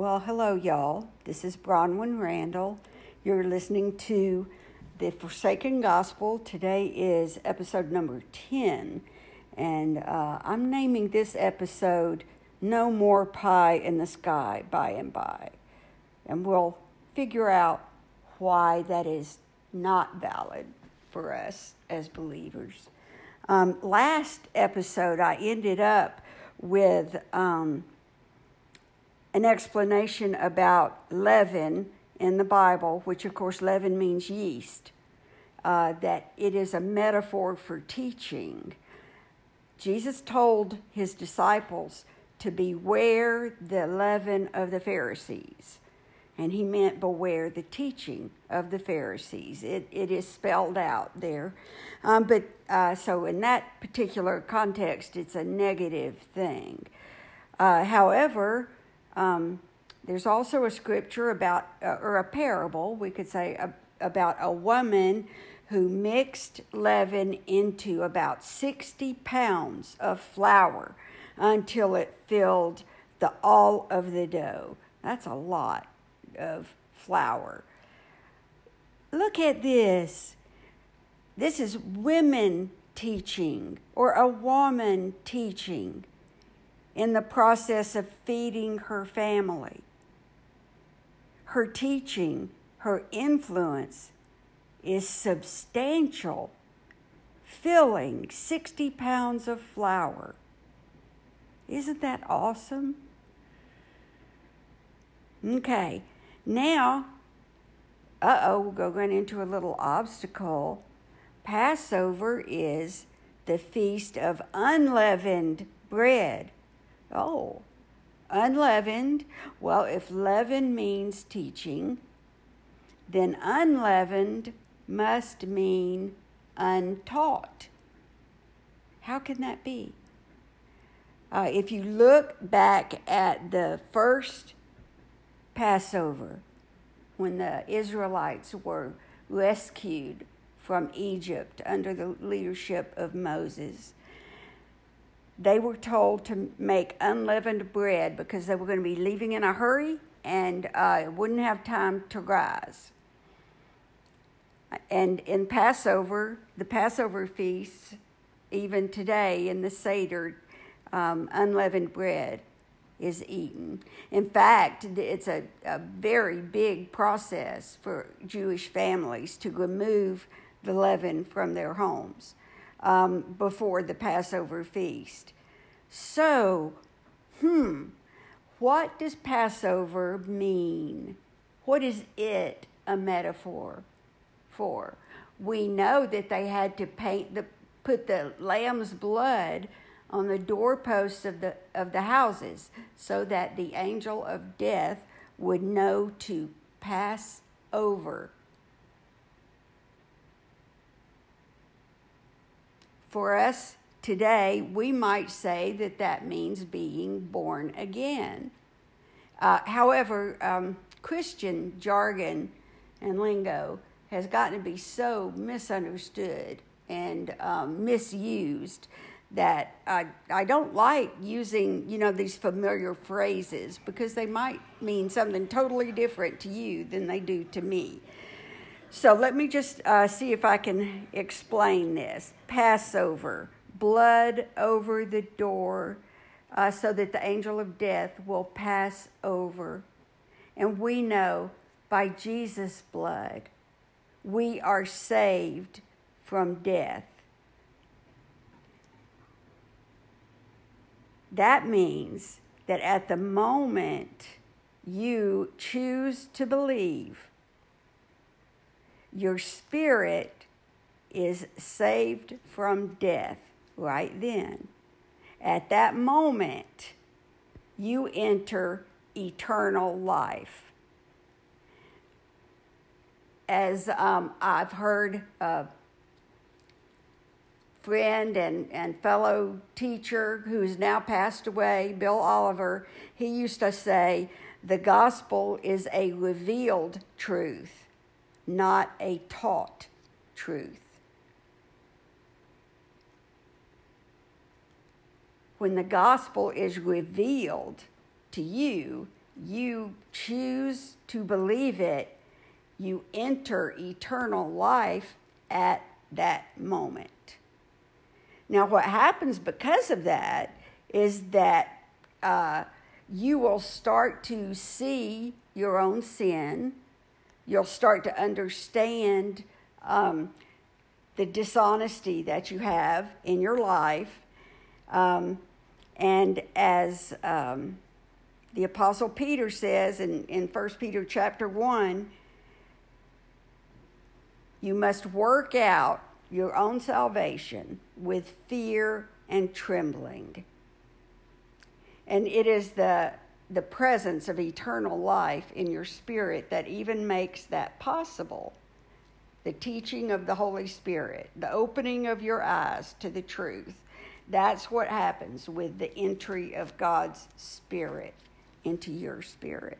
Well, hello, y'all. This is Bronwyn Randall. You're listening to the Forsaken Gospel. Today is episode number 10, and uh, I'm naming this episode No More Pie in the Sky by and by. And we'll figure out why that is not valid for us as believers. Um, last episode, I ended up with. Um, an explanation about leaven in the Bible, which of course leaven means yeast, uh, that it is a metaphor for teaching. Jesus told his disciples to beware the leaven of the Pharisees. And he meant beware the teaching of the Pharisees. It, it is spelled out there. Um, but uh, so, in that particular context, it's a negative thing. Uh, however, um, there's also a scripture about, uh, or a parable, we could say, a, about a woman who mixed leaven into about 60 pounds of flour until it filled the all of the dough. That's a lot of flour. Look at this. This is women teaching or a woman teaching in the process of feeding her family. Her teaching, her influence is substantial, filling 60 pounds of flour. Isn't that awesome? Okay, now, uh oh, we're going into a little obstacle. Passover is the feast of unleavened bread. Oh, unleavened. Well, if leaven means teaching, then unleavened must mean untaught. How can that be? Uh, if you look back at the first Passover, when the Israelites were rescued from Egypt under the leadership of Moses, they were told to make unleavened bread because they were going to be leaving in a hurry and uh, wouldn't have time to rise. And in Passover, the Passover feast, even today in the Seder, um, unleavened bread is eaten. In fact, it's a, a very big process for Jewish families to remove the leaven from their homes um, before the Passover feast. So, hmm, what does Passover mean? What is it a metaphor for? We know that they had to paint the put the lamb's blood on the doorposts of the of the houses so that the angel of death would know to pass over For us today, we might say that that means being born again. Uh, however, um, Christian jargon and lingo has gotten to be so misunderstood and um, misused that I, I don't like using you know these familiar phrases because they might mean something totally different to you than they do to me. So let me just uh, see if I can explain this. Passover, blood over the door, uh, so that the angel of death will pass over. And we know by Jesus' blood, we are saved from death. That means that at the moment you choose to believe, your spirit is saved from death right then. At that moment, you enter eternal life. As um, I've heard a friend and, and fellow teacher who's now passed away, Bill Oliver, he used to say, the gospel is a revealed truth not a taught truth. When the gospel is revealed to you, you choose to believe it, you enter eternal life at that moment. Now, what happens because of that is that uh, you will start to see your own sin. You'll start to understand um, the dishonesty that you have in your life. Um, and as um, the Apostle Peter says in, in 1 Peter chapter 1, you must work out your own salvation with fear and trembling. And it is the, the presence of eternal life in your spirit that even makes that possible. The teaching of the Holy Spirit, the opening of your eyes to the truth. That's what happens with the entry of God's Spirit into your spirit.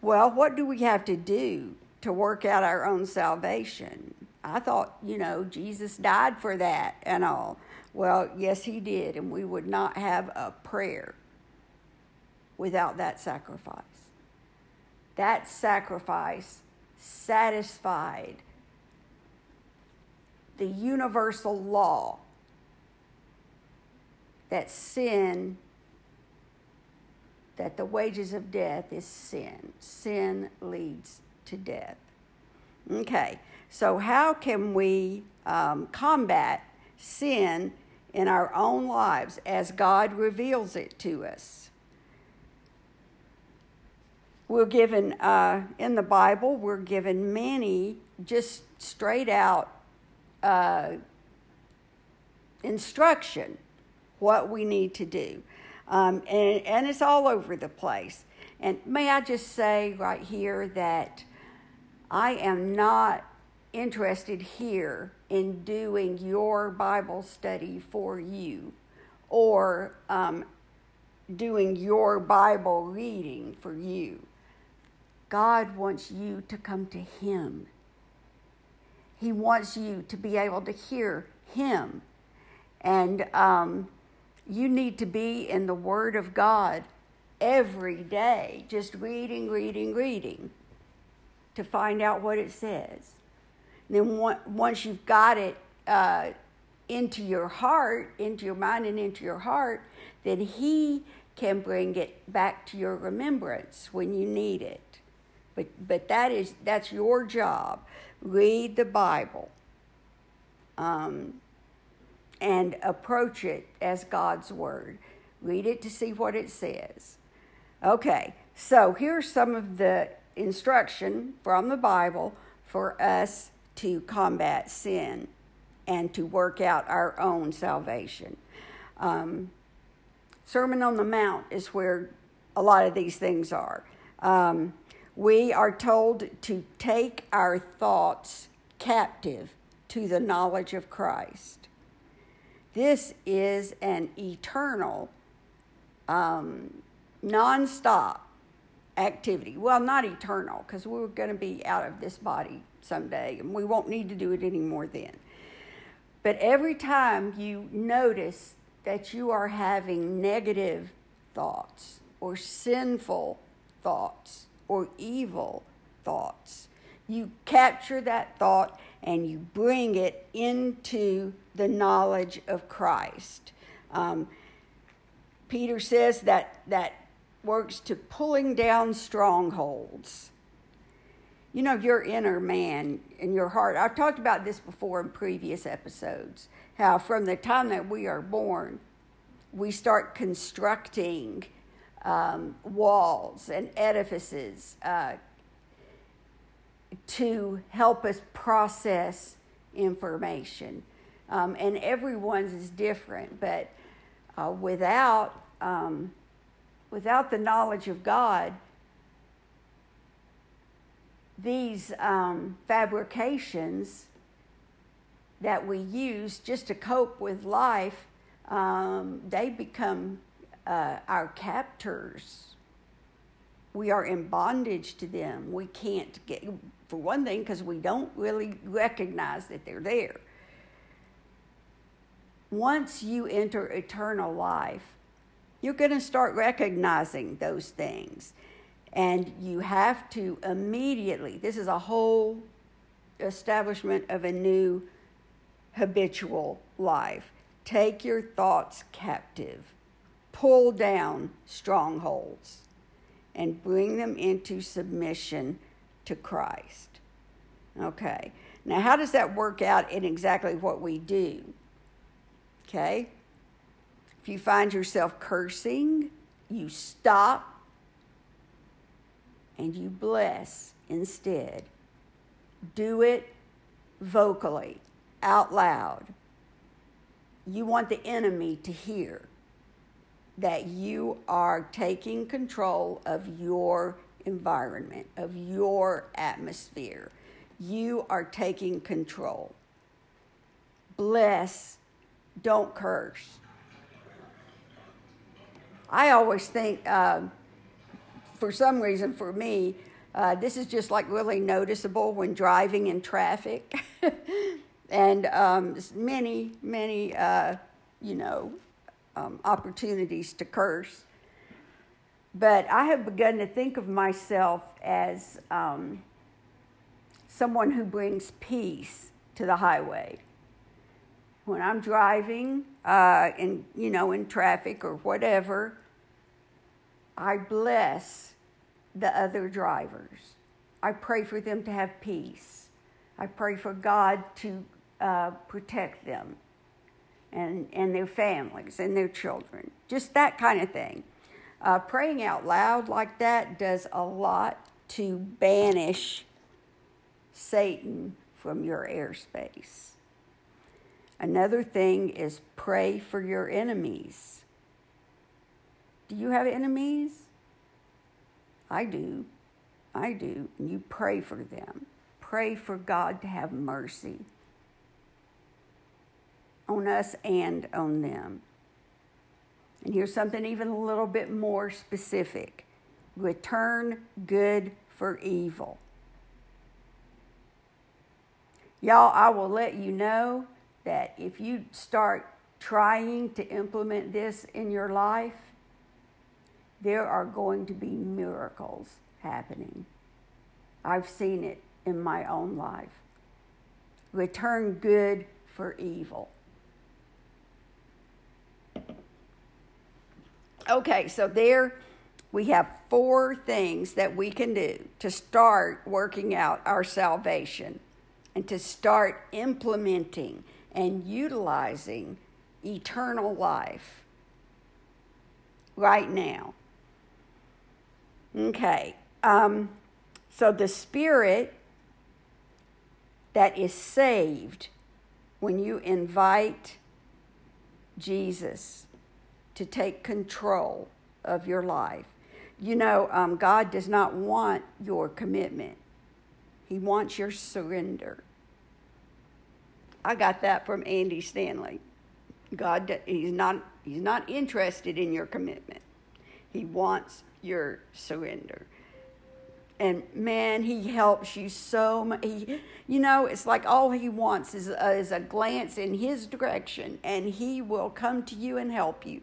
Well, what do we have to do to work out our own salvation? I thought, you know, Jesus died for that and all. Well, yes, he did, and we would not have a prayer without that sacrifice. That sacrifice satisfied the universal law that sin, that the wages of death is sin. Sin leads to death. Okay, so how can we um, combat sin in our own lives as God reveals it to us. We're given, uh, in the Bible, we're given many just straight out uh, instruction what we need to do. Um, and, and it's all over the place. And may I just say right here that I am not interested here in doing your Bible study for you or um, doing your Bible reading for you. God wants you to come to Him. He wants you to be able to hear Him. And um, you need to be in the Word of God every day, just reading, reading, reading to find out what it says then once you've got it uh, into your heart, into your mind, and into your heart, then He can bring it back to your remembrance when you need it. But but that is that's your job. Read the Bible. Um, and approach it as God's Word. Read it to see what it says. Okay, so here's some of the instruction from the Bible for us to combat sin and to work out our own salvation. Um, Sermon on the Mount is where a lot of these things are. Um, we are told to take our thoughts captive to the knowledge of Christ. This is an eternal, um, nonstop activity. Well, not eternal, because we're going to be out of this body someday, and we won't need to do it anymore then. But every time you notice that you are having negative thoughts or sinful thoughts or evil thoughts, you capture that thought and you bring it into the knowledge of Christ. Um, Peter says that that works to pulling down strongholds you know, your inner man and your heart. I've talked about this before in previous episodes how from the time that we are born, we start constructing um, walls and edifices uh, to help us process information. Um, and everyone's is different, but uh, without, um, without the knowledge of God, these um, fabrications that we use just to cope with life, um, they become uh, our captors. We are in bondage to them. We can't get, for one thing, because we don't really recognize that they're there. Once you enter eternal life, you're going to start recognizing those things. And you have to immediately, this is a whole establishment of a new habitual life. Take your thoughts captive, pull down strongholds, and bring them into submission to Christ. Okay, now how does that work out in exactly what we do? Okay, if you find yourself cursing, you stop and you bless instead. Do it vocally, out loud. You want the enemy to hear that you are taking control of your environment, of your atmosphere. You are taking control. Bless, don't curse. I always think, uh, for some reason, for me, uh, this is just like really noticeable when driving in traffic. and um, many, many, uh, you know, um, opportunities to curse. But I have begun to think of myself as um, someone who brings peace to the highway. When I'm driving uh, in, you know, in traffic or whatever, I bless the other drivers. I pray for them to have peace. I pray for God to uh, protect them and, and their families and their children. Just that kind of thing. Uh, praying out loud like that does a lot to banish Satan from your airspace. Another thing is pray for your enemies. Do you have enemies? I do. I do. And You pray for them. Pray for God to have mercy on us and on them. And here's something even a little bit more specific return good for evil. Y'all, I will let you know that if you start trying to implement this in your life, there are going to be miracles happening. I've seen it in my own life. Return good for evil. Okay, so there we have four things that we can do to start working out our salvation and to start implementing and utilizing eternal life right now. Okay, um, so the spirit that is saved when you invite Jesus to take control of your life. You know, um, God does not want your commitment, He wants your surrender. I got that from Andy Stanley. God, he's not, he's not interested in your commitment. He wants your surrender. And man, he helps you so much. He, you know, it's like all he wants is a, is a glance in his direction, and he will come to you and help you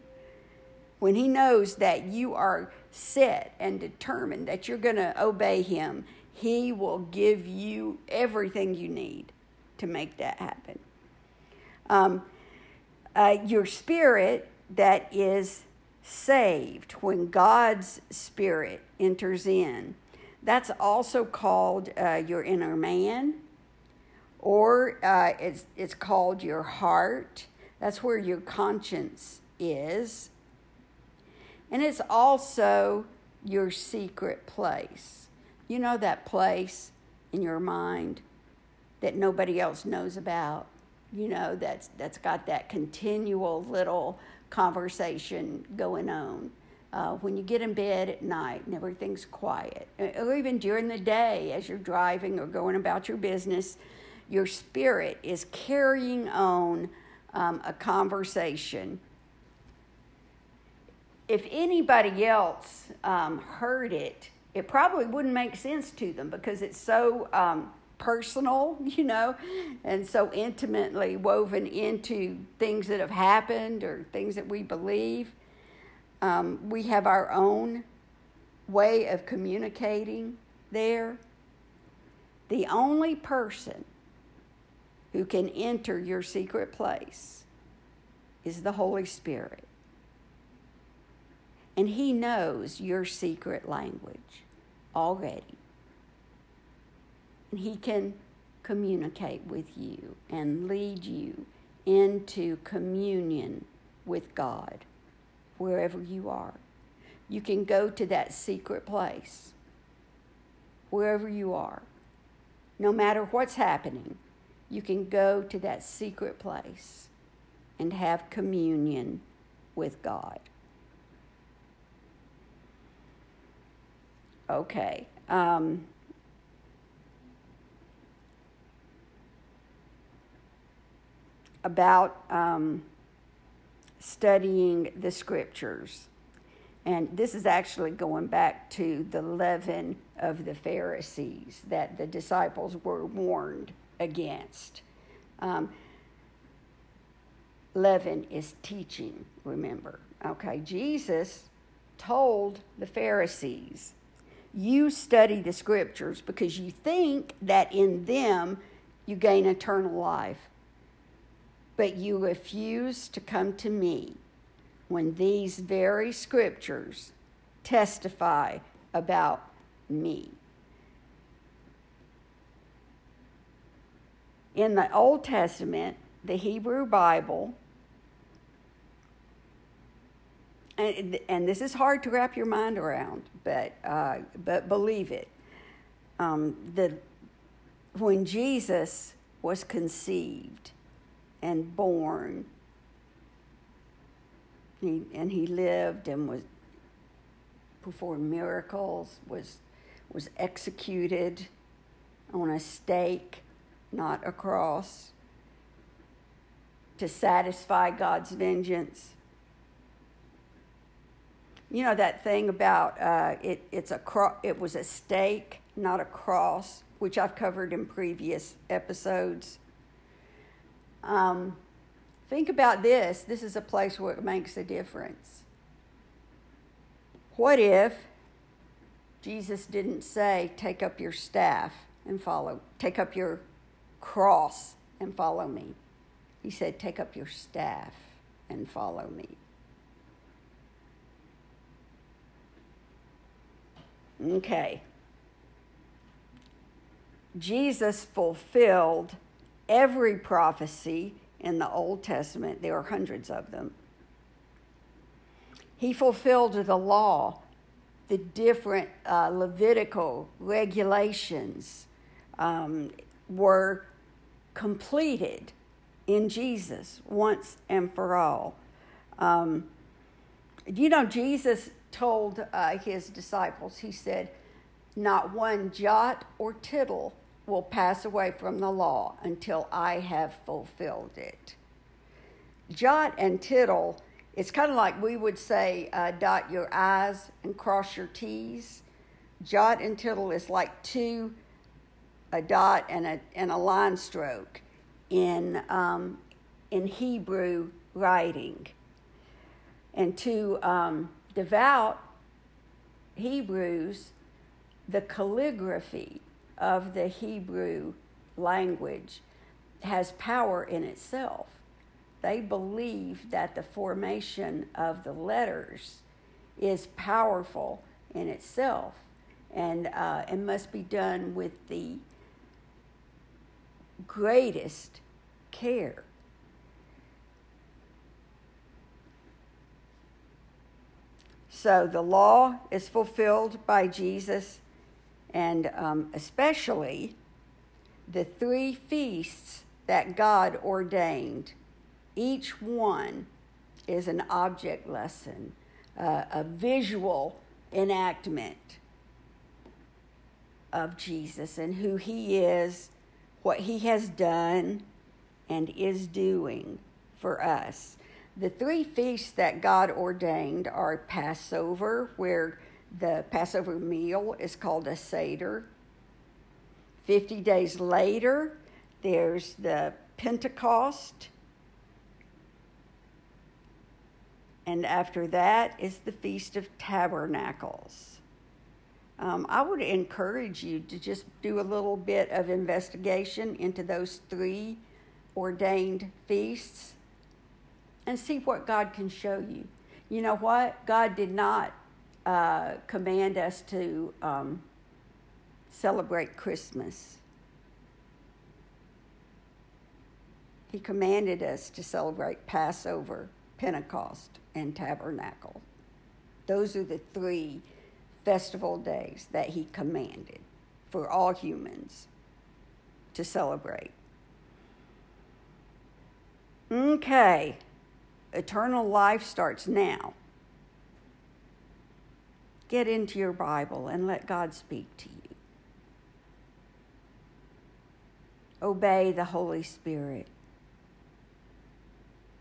when he knows that you are set and determined that you're going to obey him, he will give you everything you need to make that happen. Um, uh, your spirit that is saved, when God's spirit enters in, that's also called uh, your inner man, or uh, it's, it's called your heart. That's where your conscience is. And it's also your secret place. You know that place in your mind that nobody else knows about? You know, that's, that's got that continual little conversation going on. Uh, when you get in bed at night and everything's quiet, or even during the day as you're driving or going about your business, your spirit is carrying on um, a conversation if anybody else um, heard it, it probably wouldn't make sense to them because it's so um, personal, you know, and so intimately woven into things that have happened or things that we believe. um, we have our own way of communicating there. The only person who can enter your secret place is the Holy Spirit. And He knows your secret language already. And He can communicate with you and lead you into communion with God wherever you are. You can go to that secret place wherever you are. No matter what's happening, you can go to that secret place and have communion with God. Okay. Um, about um, studying the scriptures. And this is actually going back to the leaven of the Pharisees that the disciples were warned against. Um, leaven is teaching, remember. Okay, Jesus told the Pharisees, You study the scriptures because you think that in them you gain eternal life but you refuse to come to me when these very scriptures testify about me. In the Old Testament, the Hebrew Bible, and, and this is hard to wrap your mind around, but, uh, but believe it. Um, the, when Jesus was conceived, and born. He, and he lived and was performed miracles, was, was executed on a stake, not a cross, to satisfy God's vengeance. You know that thing about uh, it, it's a cro- it was a stake, not a cross, which I've covered in previous episodes. Um, think about this this is a place where it makes a difference. What if Jesus didn't say, Take up your staff and follow, take up your cross and follow me? He said, Take up your staff and follow me. Okay. Jesus fulfilled every prophecy in the Old Testament, there are hundreds of them. He fulfilled the law, the different uh, Levitical regulations um, were completed in Jesus once and for all. Um, you know, Jesus told uh, his disciples, he said, Not one jot or tittle will pass away from the law until I have fulfilled it. Jot and tittle, it's kind of like we would say, uh, dot your I's and cross your T's. Jot and tittle is like two, a dot and a, and a line stroke in, um, in Hebrew writing. And two, um, devout Hebrews, the calligraphy of the Hebrew language has power in itself. They believe that the formation of the letters is powerful in itself and, uh, and must be done with the greatest care. So the law is fulfilled by Jesus and um, especially the three feasts that God ordained. Each one is an object lesson, uh, a visual enactment of Jesus and who he is, what he has done, and is doing for us. The three feasts that God ordained are Passover, where the Passover meal is called a Seder. 50 days later, there's the Pentecost. And after that is the Feast of Tabernacles. Um, I would encourage you to just do a little bit of investigation into those three ordained feasts and see what God can show you. You know what? God did not uh, command us to um, celebrate Christmas. He commanded us to celebrate Passover, Pentecost, and Tabernacle. Those are the three festival days that He commanded for all humans to celebrate. Okay, eternal life starts now. Get into your Bible and let God speak to you. Obey the Holy Spirit,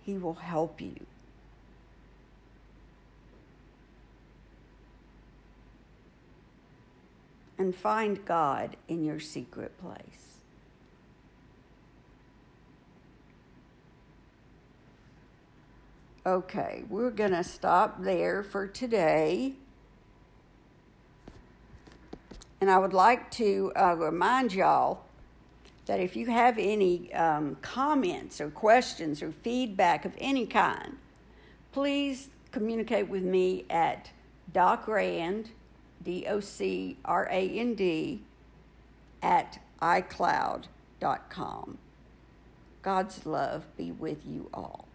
He will help you. And find God in your secret place. Okay, we're going to stop there for today. And I would like to uh, remind y'all that if you have any um, comments or questions or feedback of any kind, please communicate with me at docrand, D O C R A N D, at iCloud.com. God's love be with you all.